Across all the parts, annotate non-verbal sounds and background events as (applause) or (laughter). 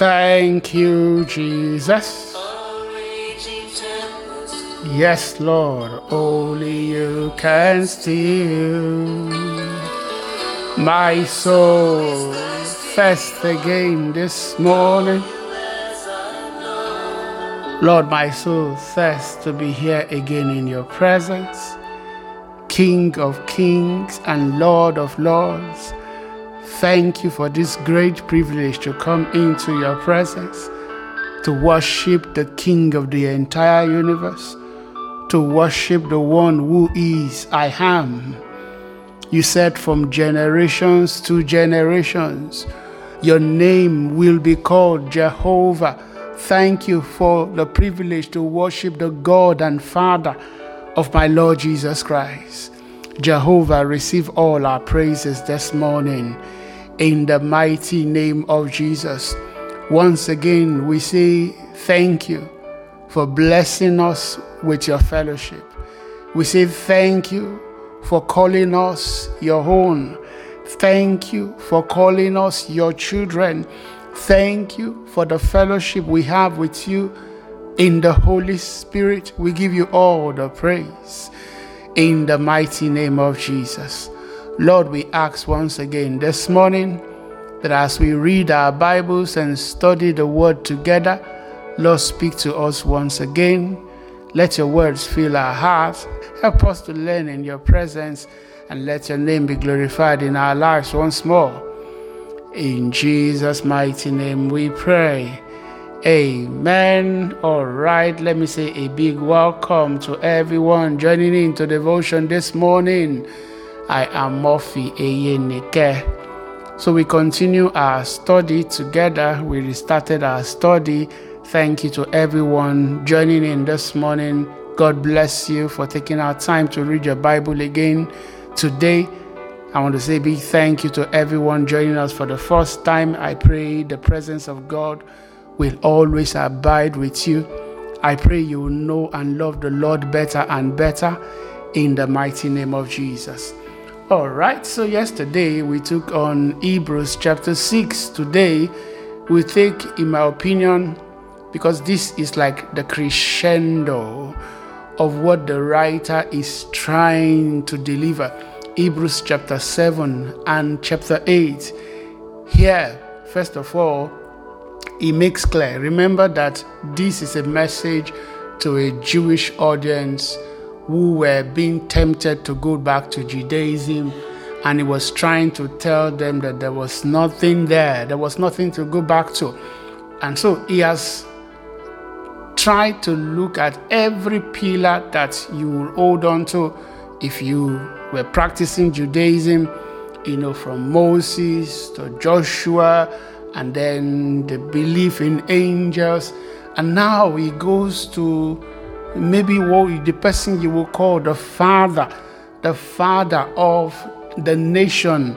Thank you, Jesus. Yes, Lord, only you can steal my soul. First again this morning. Lord, my soul thirsts to be here again in your presence, King of kings and Lord of lords. Thank you for this great privilege to come into your presence, to worship the King of the entire universe to worship the one who is I am. You said from generations to generations, your name will be called Jehovah. Thank you for the privilege to worship the God and Father of my Lord Jesus Christ. Jehovah, receive all our praises this morning in the mighty name of Jesus. Once again, we say thank you for blessing us with your fellowship. We say thank you for calling us your own. Thank you for calling us your children. Thank you for the fellowship we have with you in the Holy Spirit. We give you all the praise in the mighty name of Jesus. Lord, we ask once again this morning that as we read our Bibles and study the Word together, Lord, speak to us once again. Let your words fill our hearts. Help us to learn in your presence and let your name be glorified in our lives once more. In Jesus' mighty name we pray. Amen. All right, let me say a big welcome to everyone joining into devotion this morning. I am Murphy Eyenike. So we continue our study together. We restarted our study Thank you to everyone joining in this morning. God bless you for taking our time to read your Bible again today. I want to say big thank you to everyone joining us for the first time. I pray the presence of God will always abide with you. I pray you will know and love the Lord better and better in the mighty name of Jesus. All right, so yesterday we took on Hebrews chapter 6. Today we take, in my opinion, because this is like the crescendo of what the writer is trying to deliver. Hebrews chapter 7 and chapter 8. Here, first of all, he makes clear. Remember that this is a message to a Jewish audience who were being tempted to go back to Judaism. And he was trying to tell them that there was nothing there, there was nothing to go back to. And so he has tried to look at every pillar that you will hold on to if you were practicing Judaism, you know, from Moses to Joshua, and then the belief in angels. And now he goes to maybe what the person you will call the father, the father of the nation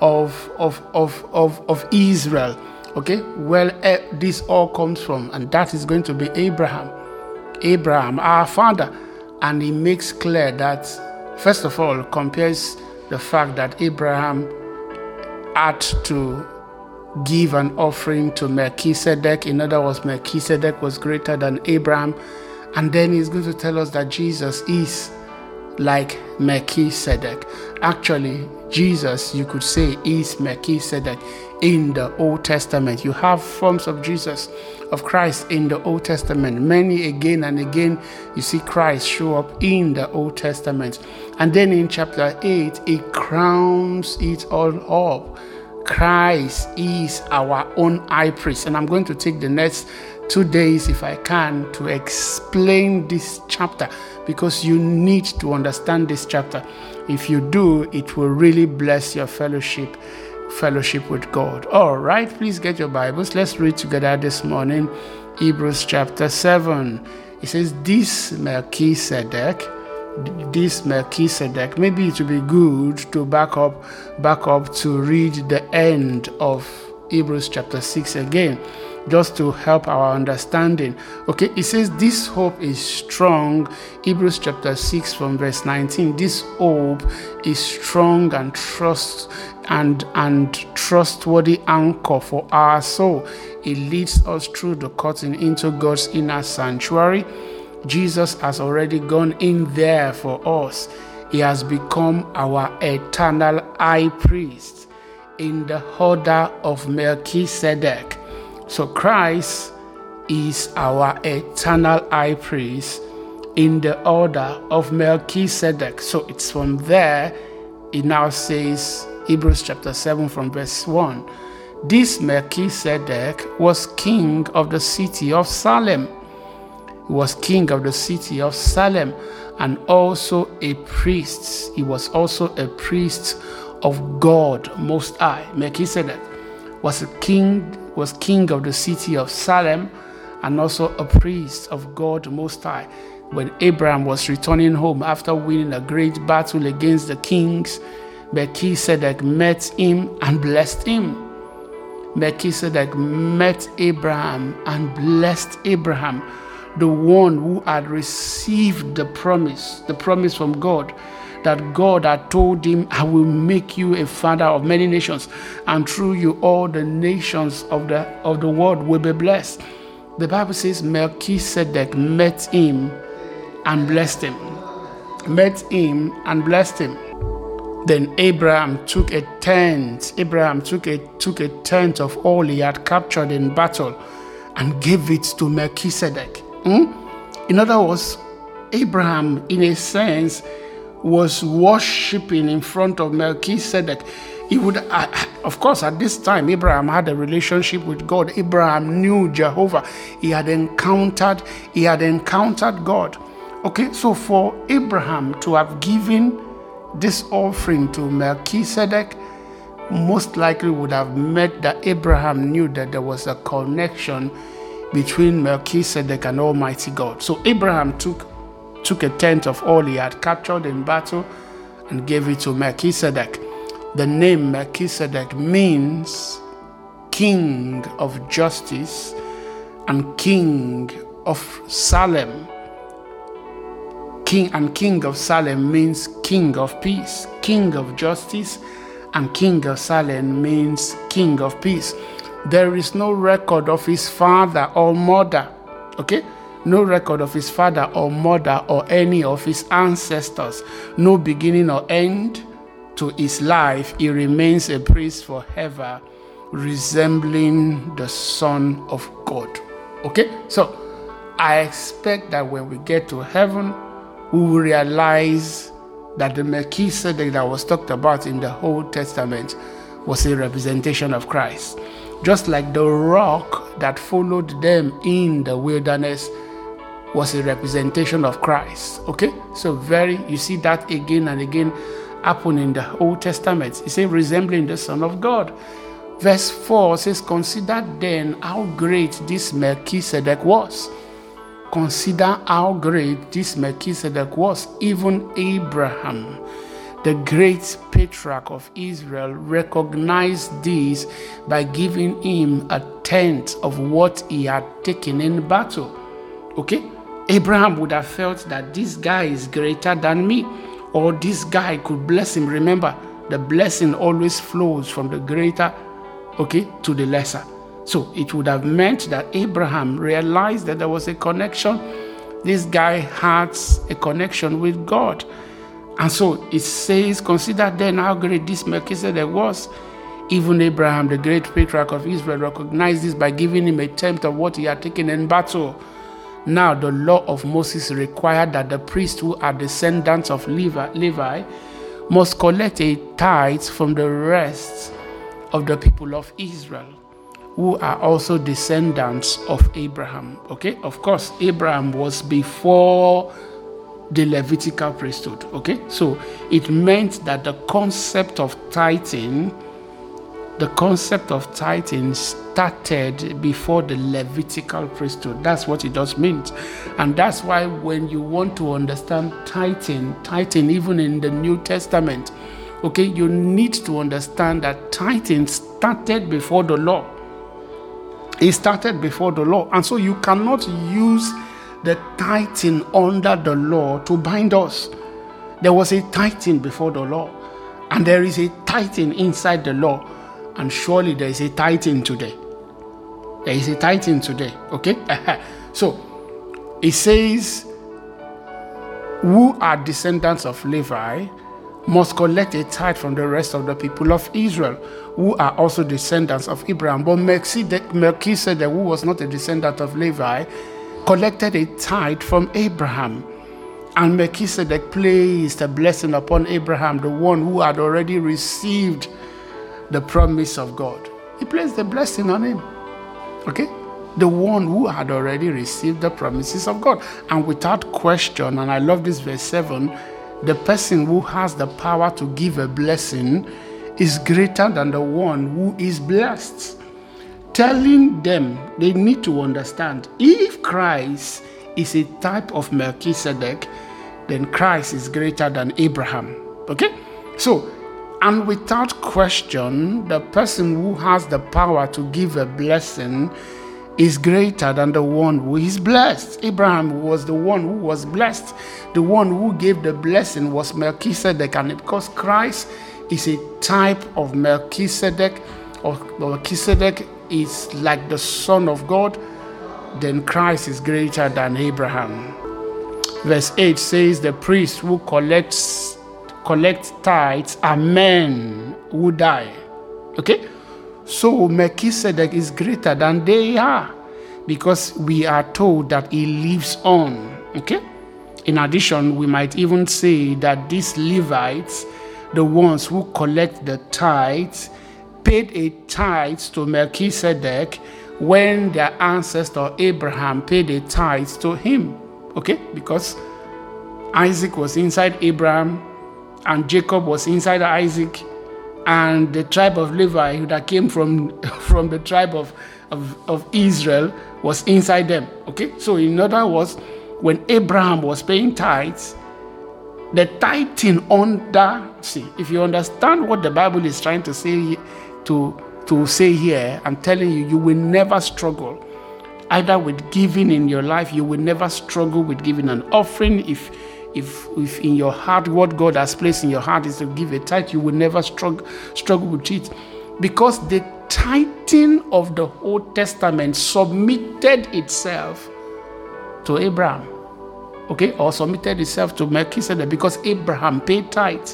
of, of, of, of, of Israel Okay, well, this all comes from, and that is going to be Abraham. Abraham, our father. And he makes clear that, first of all, compares the fact that Abraham had to give an offering to Melchizedek. In other words, Melchizedek was greater than Abraham. And then he's going to tell us that Jesus is like Melchizedek. Actually, Jesus, you could say, is Melchizedek in the Old Testament. You have forms of Jesus, of Christ in the Old Testament. Many again and again, you see Christ show up in the Old Testament. And then in chapter 8, it crowns it all up. Christ is our own high priest. And I'm going to take the next two days, if I can, to explain this chapter because you need to understand this chapter. If you do, it will really bless your fellowship fellowship with God. All right, please get your Bibles. Let's read together this morning Hebrews chapter 7. It says, This Melchizedek, this Melchizedek, maybe it would be good to back up, back up to read the end of Hebrews chapter 6 again, just to help our understanding. Okay, it says this hope is strong. Hebrews chapter 6 from verse 19. This hope is strong and trust and and trustworthy anchor for our soul. It leads us through the curtain into God's inner sanctuary. Jesus has already gone in there for us. He has become our eternal high priest in the order of Melchizedek. So Christ is our eternal high priest in the order of Melchizedek. So it's from there it now says Hebrews chapter 7 from verse 1. This Melchizedek was king of the city of Salem. He was king of the city of Salem and also a priest. He was also a priest of God Most High. Melchizedek was a king was king of the city of Salem and also a priest of God Most High. When Abraham was returning home after winning a great battle against the kings, Melchizedek met him and blessed him. Melchizedek met Abraham and blessed Abraham, the one who had received the promise, the promise from God that God had told him, I will make you a father of many nations, and through you all the nations of the, of the world will be blessed. The Bible says Melchizedek met him and blessed him. Met him and blessed him. Then Abraham took a tenth. Abraham took a took a tenth of all he had captured in battle and gave it to Melchizedek. Hmm? In other words, Abraham, in a sense, was worshiping in front of Melchizedek. He would, uh, of course, at this time, Abraham had a relationship with God. Abraham knew Jehovah. He had encountered, he had encountered God. Okay, so for Abraham to have given this offering to Melchizedek most likely would have meant that Abraham knew that there was a connection between Melchizedek and Almighty God. So Abraham took took a tenth of all he had captured in battle and gave it to Melchizedek. The name Melchizedek means king of justice and king of Salem king and king of Salem means king of peace, king of justice, and king of Salem means king of peace. There is no record of his father or mother, okay? No record of his father or mother or any of his ancestors, no beginning or end to his life. He remains a priest forever, resembling the Son of God. Okay? So I expect that when we get to heaven, we will realize that the Melchizedek that was talked about in the Old Testament was a representation of Christ. Just like the rock that followed them in the wilderness was a representation of Christ. Okay? So, very, you see that again and again happen in the Old Testament. It says, resembling the Son of God. Verse 4 says, Consider then how great this Melchizedek was Consider how great this Melchizedek was. Even Abraham, the great patriarch of Israel, recognized this by giving him a tenth of what he had taken in battle. Okay? Abraham would have felt that this guy is greater than me, or this guy could bless him. Remember, the blessing always flows from the greater, okay, to the lesser. So it would have meant that Abraham realized that there was a connection. This guy has a connection with God. And so it says, Consider then how great this Melchizedek was. Even Abraham, the great patriarch of Israel, recognized this by giving him a tenth of what he had taken in battle. Now, the law of Moses required that the priests who are descendants of Levi, must collect a tithe from the rest of the people of Israel who are also descendants of Abraham. Okay, of course, Abraham was before the Levitical priesthood. Okay, so it meant that the concept of tithing, the concept of tithing started before the Levitical priesthood. That's what it does mean. And that's why when you want to understand tithing, tithing, even in the New Testament, Okay, you need to understand that tithing started before the law. It started before the law. And so you cannot use the tithing under the law to bind us. There was a tithing before the law, and there is a tithing inside the law, and surely there is a tithing today. There is a tithing today, okay? (laughs) so it says, Who are descendants of Levi must collect a tithe from the rest of the people of Israel, who are also descendants of Abraham. But Melchizedek, who was not a descendant of Levi, collected a tithe from Abraham. And Melchizedek placed a blessing upon Abraham, the one who had already received the promise of God. He placed the blessing on him. Okay? The one who had already received the promises of God. And without question, and I love this verse 7 the person who has the power to give a blessing is greater than the one who is blessed. Telling them they need to understand if Christ is a type of Melchizedek, then Christ is greater than Abraham. Okay? So, and without question, the person who has the power to give a blessing is greater than the one who is blessed. Abraham was the one who was blessed. The one who gave the blessing was Melchizedek. And because Christ is a type of Melchizedek, or Melchizedek is like the Son of God, then Christ is greater than Abraham. Verse 8 says, The priest who collects collect tithes are men who die. Okay? So Melchizedek is greater than they are because we are told that he lives on. Okay? In addition, we might even say that these Levites, the ones who collect the tithes, paid a tithe to Melchizedek when their ancestor Abraham paid a tithe to him. Okay? Because Isaac was inside Abraham and Jacob was inside Isaac and the tribe of Levi that came from, (laughs) from the tribe of, of, of Israel was inside them. Okay? So, in other words, when Abraham was paying tithes, the tithing under, see, if you understand what the Bible is trying to say to, to say here, I'm telling you, you will never struggle. Either with giving in your life, you will never struggle with giving an offering if if, if in your heart what God has placed in your heart is to give a tithe, you will never struggle, struggle with it. Because the tithing of the Old Testament submitted itself to Abraham, okay, or submitted itself to Melchizedek because Abraham paid tithe,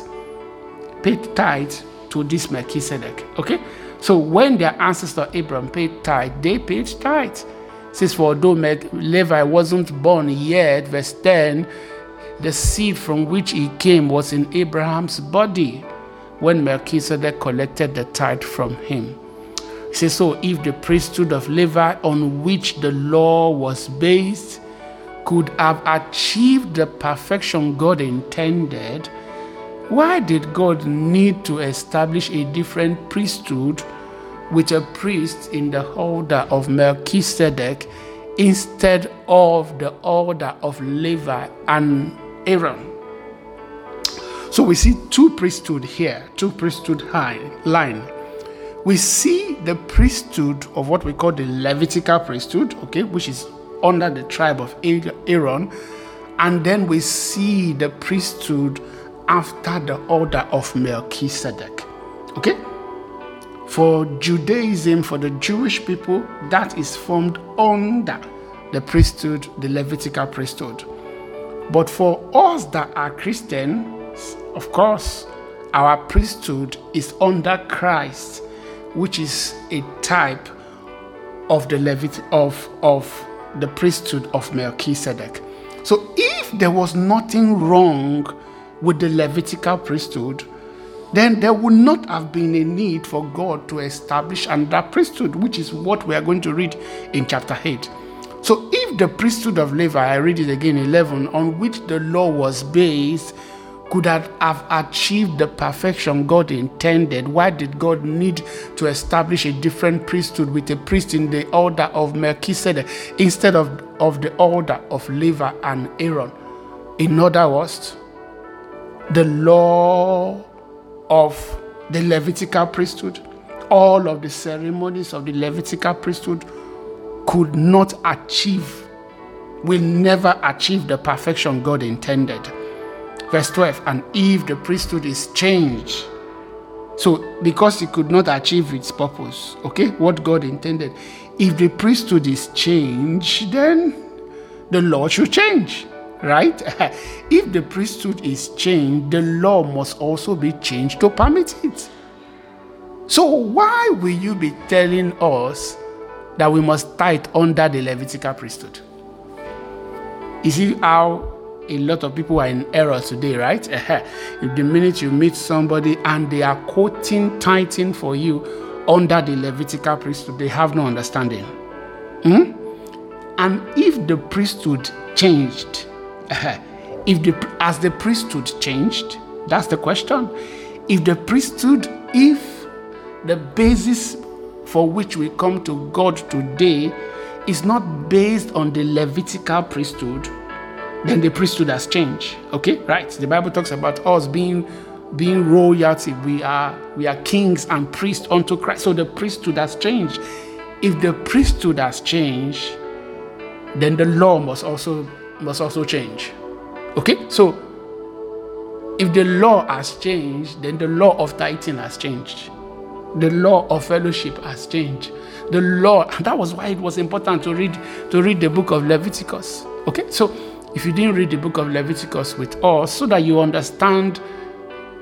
paid tithe to this Melchizedek, okay. So when their ancestor Abraham paid tithe, they paid tithe. Since for though Levi wasn't born yet, verse 10 the seed from which he came was in Abraham's body when Melchizedek collected the tithe from him. He says, So if the priesthood of Levi, on which the law was based, could have achieved the perfection God intended, why did God need to establish a different priesthood with a priest in the order of Melchizedek instead of the order of Levi and Aaron. So we see two priesthood here, two priesthood line. We see the priesthood of what we call the Levitical priesthood, okay, which is under the tribe of Aaron, and then we see the priesthood after the order of Melchizedek. Okay? For Judaism, for the Jewish people, that is formed under the priesthood, the Levitical priesthood. But for us that are Christians, of course, our priesthood is under Christ, which is a type of the Levit of, of the priesthood of Melchizedek. So if there was nothing wrong with the Levitical priesthood, then there would not have been a need for God to establish another priesthood, which is what we are going to read in chapter 8. If the priesthood of Levi, I read it again, 11, on which the law was based, could have, have achieved the perfection God intended, why did God need to establish a different priesthood with a priest in the order of Melchizedek instead of, of the order of Levi and Aaron? In other words, the law of the Levitical priesthood, all of the ceremonies of the Levitical priesthood could not achieve, will never achieve the perfection God intended. Verse 12, and if the priesthood is changed, so because it could not achieve its purpose, okay, what God intended, if the priesthood is changed, then the law should change, right? (laughs) if the priesthood is changed, the law must also be changed to permit it. So, why will you be telling us that we must tithe under the Levitical priesthood? You see how a lot of people are in error today, right? the minute you meet somebody and they are quoting tithing for you under the Levitical priesthood, they have no understanding. Hmm? And if the priesthood changed, if the as the priesthood changed, that's the question. If the priesthood, if the basis for which we come to God today is not based on the Levitical priesthood, then the priesthood has changed. Okay, right? The Bible talks about us being being royalty. We are we are kings and priests unto Christ. So the priesthood has changed. If the priesthood has changed, then the law must also must also change. Okay, so if the law has changed, then the law of tithing has changed the law of fellowship has changed. The law, and that was why it was important to read to read the book of Leviticus. Okay, so if you didn't read the book of Leviticus with us, so that you understand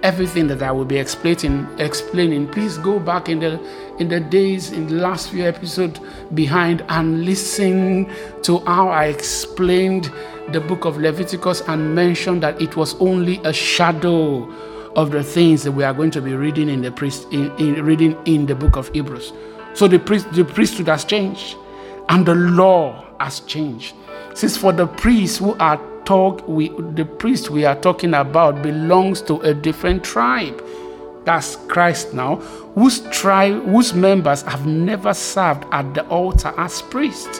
everything that I will be explaining, explaining, please go back in the in the days in the last few episodes behind and listen to how I explained the book of Leviticus and mentioned that it was only a shadow of the things that we are going to be reading in the priest in, in reading in the book of Hebrews. So the priest the priesthood has changed and the law has changed. Since for the priests who are talk we the priest we are talking about belongs to a different tribe. That's Christ now, whose tribe whose members have never served at the altar as priests.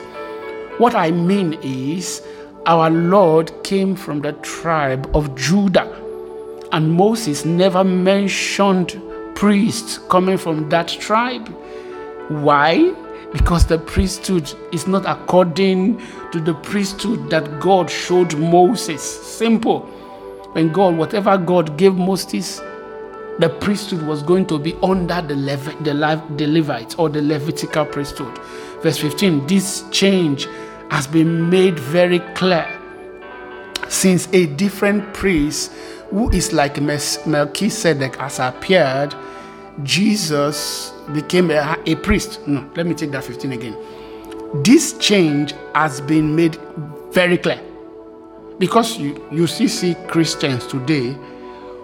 What I mean is our Lord came from the tribe of Judah and Moses never mentioned priests coming from that tribe. Why? Because the priesthood is not according to the priesthood that God showed Moses. Simple. When God, whatever God gave Moses, the priesthood was going to be under the, Levi- the, Le- the Levites or the Levitical priesthood. Verse 15 this change has been made very clear since a different priest who is like Melchizedek has appeared, Jesus became a, a, priest. No, let me take that 15 again. This change has been made very clear because you, you see, see Christians today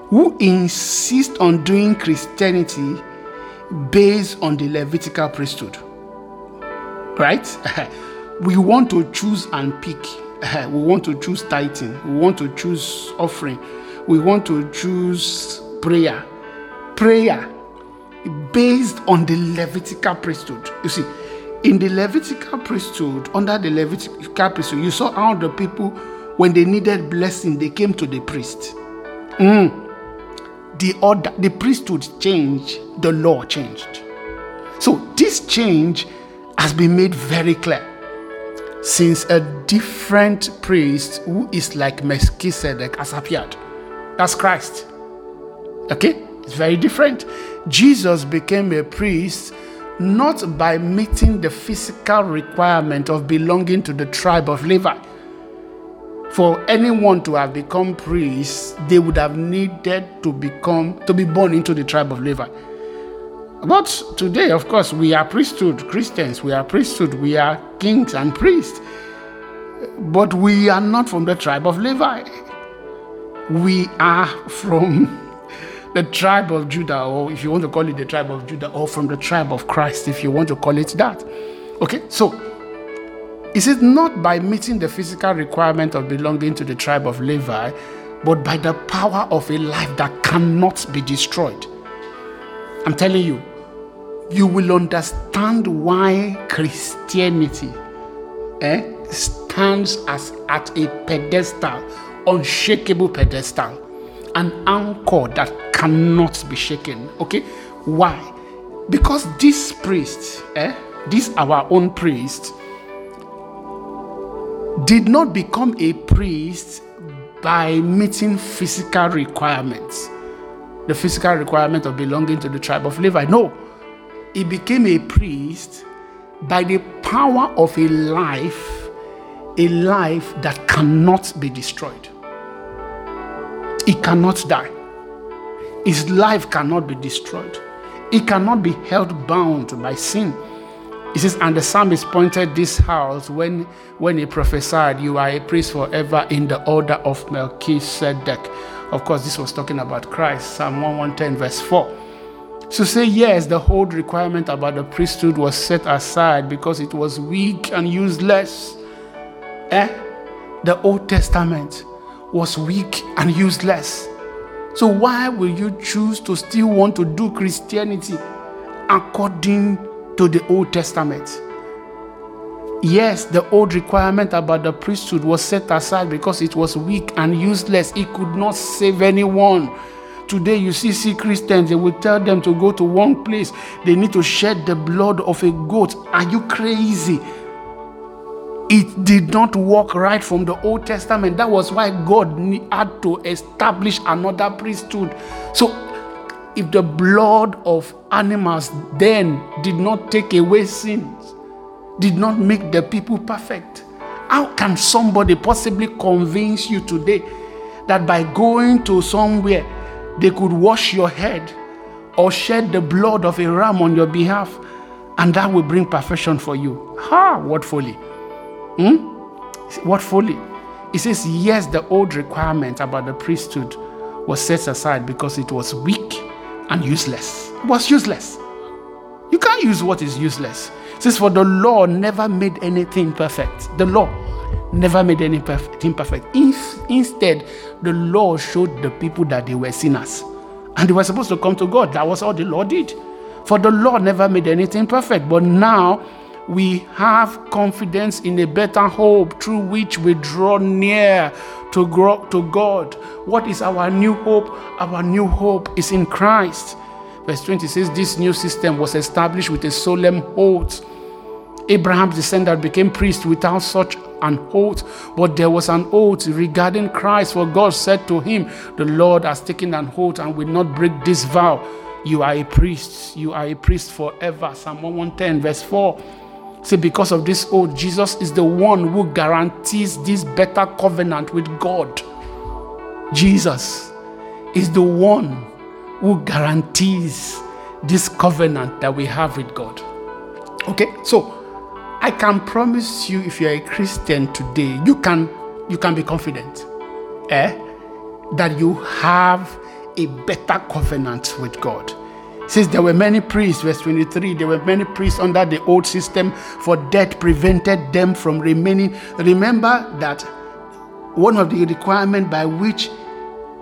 who insist on doing Christianity based on the Levitical priesthood. Right? (laughs) we want to choose and pick. (laughs) we want to choose tithing. We want to choose offering we want to choose prayer. Prayer based on the Levitical priesthood. You see, in the Levitical priesthood, under the Levitical priesthood, you saw how the people, when they needed blessing, they came to the priest. Mm. The order, the priesthood changed, the law changed. So this change has been made very clear since a different priest who is like Melchizedek has appeared. That's Christ. Okay? It's very different. Jesus became a priest not by meeting the physical requirement of belonging to the tribe of Levi. For anyone to have become priest, they would have needed to become to be born into the tribe of Levi. But today, of course, we are priesthood Christians, we are priesthood, we are kings and priests. But we are not from the tribe of Levi we are from the tribe of Judah, or if you want to call it the tribe of Judah, or from the tribe of Christ, if you want to call it that. Okay, so is it not by meeting the physical requirement of belonging to the tribe of Levi, but by the power of a life that cannot be destroyed? I'm telling you, you will understand why Christianity eh, stands as at a pedestal unshakable pedestal, an anchor that cannot be shaken. Okay? Why? Because this priest, eh, this our own priest, did not become a priest by meeting physical requirements. The physical requirement of belonging to the tribe of Levi. No, he became a priest by the power of a life, a life that cannot be destroyed. He cannot die. His life cannot be destroyed. He cannot be held bound by sin. He says, and the psalmist pointed this house when, when he prophesied, You are a priest forever in the order of Melchizedek. Of course, this was talking about Christ, Psalm 110, verse 4. So say, yes, the whole requirement about the priesthood was set aside because it was weak and useless. Eh? The Old Testament was weak and useless. So why will you choose to still want to do Christianity according to the Old Testament. Yes, the old requirement about the priesthood was set aside because it was weak and useless. It could not save anyone. Today, you see, see Christians, they will tell them to go to one place. They need to shed the blood of a goat. Are you crazy? It did not work right from the Old Testament. That was why God had to establish another priesthood. So if the blood of animals then did not take away sins, did not make the people perfect, how can somebody possibly convince you today that by going to somewhere they could wash your head or shed the blood of a ram on your behalf and that will bring perfection for you? Ha! What folly! Hmm? What folly! It says, yes, the old requirement about the priesthood was set aside because it was weak and useless. It was useless. You can't use what is useless. It says, For the law never made anything perfect. The law never made anything perfect. Instead, the law showed the people that they were sinners and they were supposed to come to God. That was all the law did. For the law never made anything perfect. But now we have confidence in a better hope through which we draw near to, grow, to God. What is our new hope? Our new hope is in Christ. Verse 20 says, This new system was established with a solemn oath. Abraham's descendant became priest without such an oath, but there was an oath regarding Christ, for God said to him, The Lord has taken an oath and will not break this vow. You are a priest, you are a priest forever. Psalm 110, verse 4. See, because of this oath, Jesus is the one who guarantees this better covenant with God. Jesus is the one who guarantees this covenant that we have with God. Okay, so I can promise you, if you're a Christian today, you can you can be confident, eh, that you have a better covenant with God says there were many priests, verse 23, there were many priests under the old system, for death prevented them from remaining. Remember that one of the requirements by which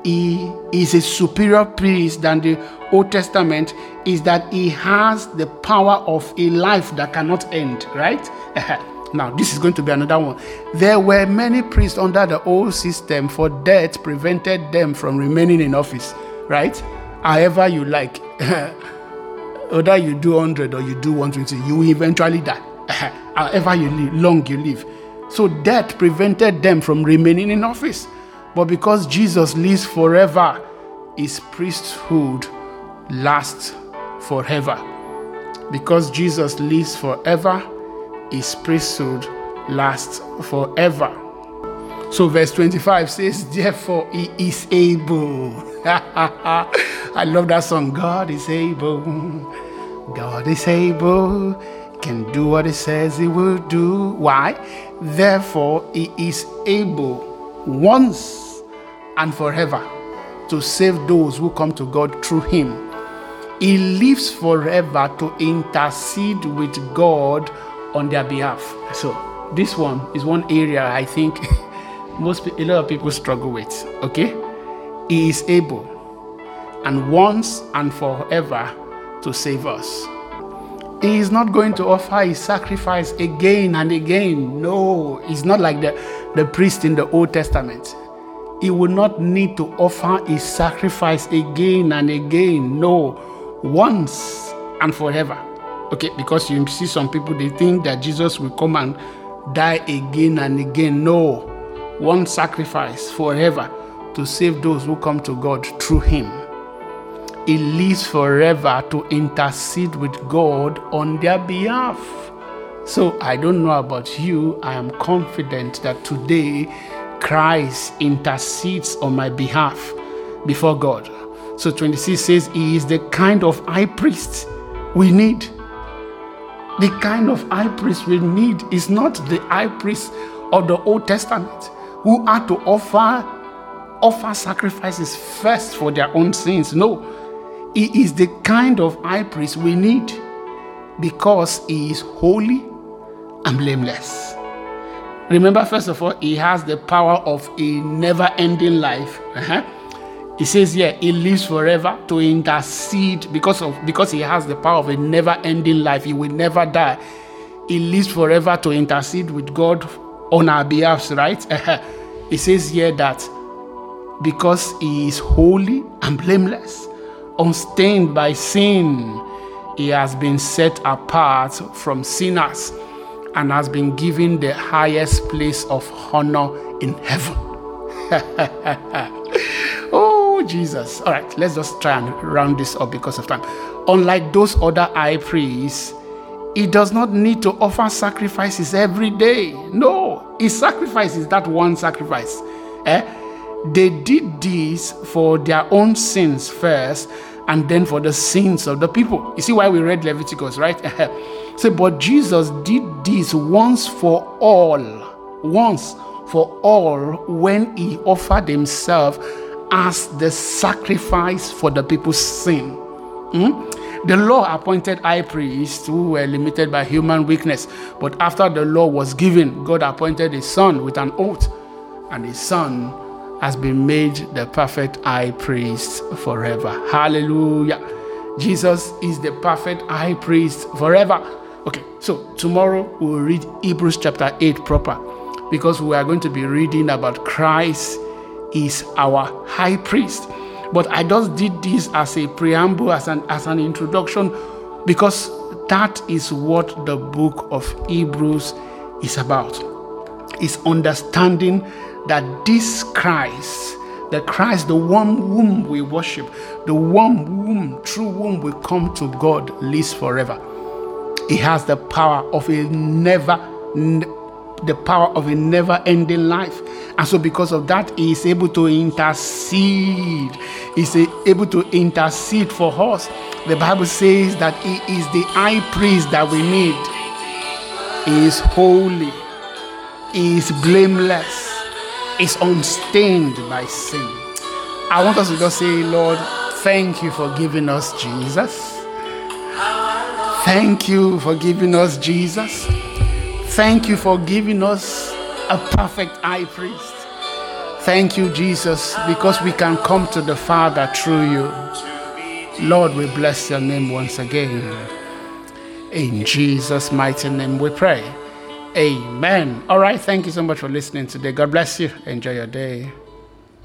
he is a superior priest than the Old Testament is that he has the power of a life that cannot end, right? (laughs) now, this is going to be another one. There were many priests under the old system, for death prevented them from remaining in office, right? However, you like. (laughs) Whether you do 100 or you do 120, you will eventually die. (laughs) However you live, long you live. So death prevented them from remaining in office. But because Jesus lives forever, his priesthood lasts forever. Because Jesus lives forever, his priesthood lasts forever. So, verse 25 says, Therefore, he is able. (laughs) I love that song. God is able. God is able. Can do what he says he will do. Why? Therefore, he is able once and forever to save those who come to God through him. He lives forever to intercede with God on their behalf. So, this one is one area I think (laughs) most a lot of people struggle with. Okay, He is able, and once and forever, to save us. He is not going to offer his sacrifice again and again. No, he's not like the, the priest in the Old Testament. he will not need to offer his sacrifice again and again. No, once and forever. Okay, because you see some people they think that Jesus will come and die again and again. No, one sacrifice forever to save those who come to God through him. He lives forever to intercede with God on their behalf. So I don't know about you. I am confident that today Christ intercedes on my behalf before God. So 26 says he is the kind of high priest we need. The kind of high priest we need is not the high priest of the Old Testament who had to offer offer sacrifices first for their own sins. No, he is the kind of high priest we need because he is holy and blameless. Remember, first of all, he has the power of a never ending life. Uh-huh. He says here, he lives forever to intercede because of because he has the power of a never ending life. He will never die. He lives forever to intercede with God on our behalf, right? He says here that because he is holy and blameless, unstained by sin, he has been set apart from sinners and has been given the highest place of honor in heaven. (laughs) oh, Jesus. All right, let's just try and round this up because of time. Unlike those other high priests, he does not need to offer sacrifices every day. No, his sacrifice is that one sacrifice. Eh? They did this for their own sins first and then for the sins of the people. You see why we read Leviticus, right? (laughs) Say, but Jesus did this once for all, once for all when he offered himself as the sacrifice for the people's sin. Hmm? The law appointed high priests who were limited by human weakness, but after the law was given, God appointed his son with an oath, and his son has been made the perfect high priest forever. Hallelujah. Jesus is the perfect high priest forever. Okay, so tomorrow we'll read Hebrews chapter 8 proper because we are going to be reading about Christ is our high priest. But I just did this as a preamble, as an, as an introduction, because that is what the book of Hebrews is about. Is understanding that this Christ, the Christ, the one whom we worship, the one whom, through whom we come to God, lives forever. He has the power of a never, the power of a never ending life. And so, because of that, he is able to intercede. He's able to intercede for us. The Bible says that he is the high priest that we need. He is holy, he is blameless, he is unstained by sin. I want us to just say, Lord, thank you for giving us Jesus. Thank you for giving us Jesus. Thank you for giving us a perfect high priest. Thank you, Jesus, because we can come to the Father through you. Lord, we bless your name once again. In Jesus' mighty name we pray. Amen. All right. Thank you so much for listening today. God bless you. Enjoy your day.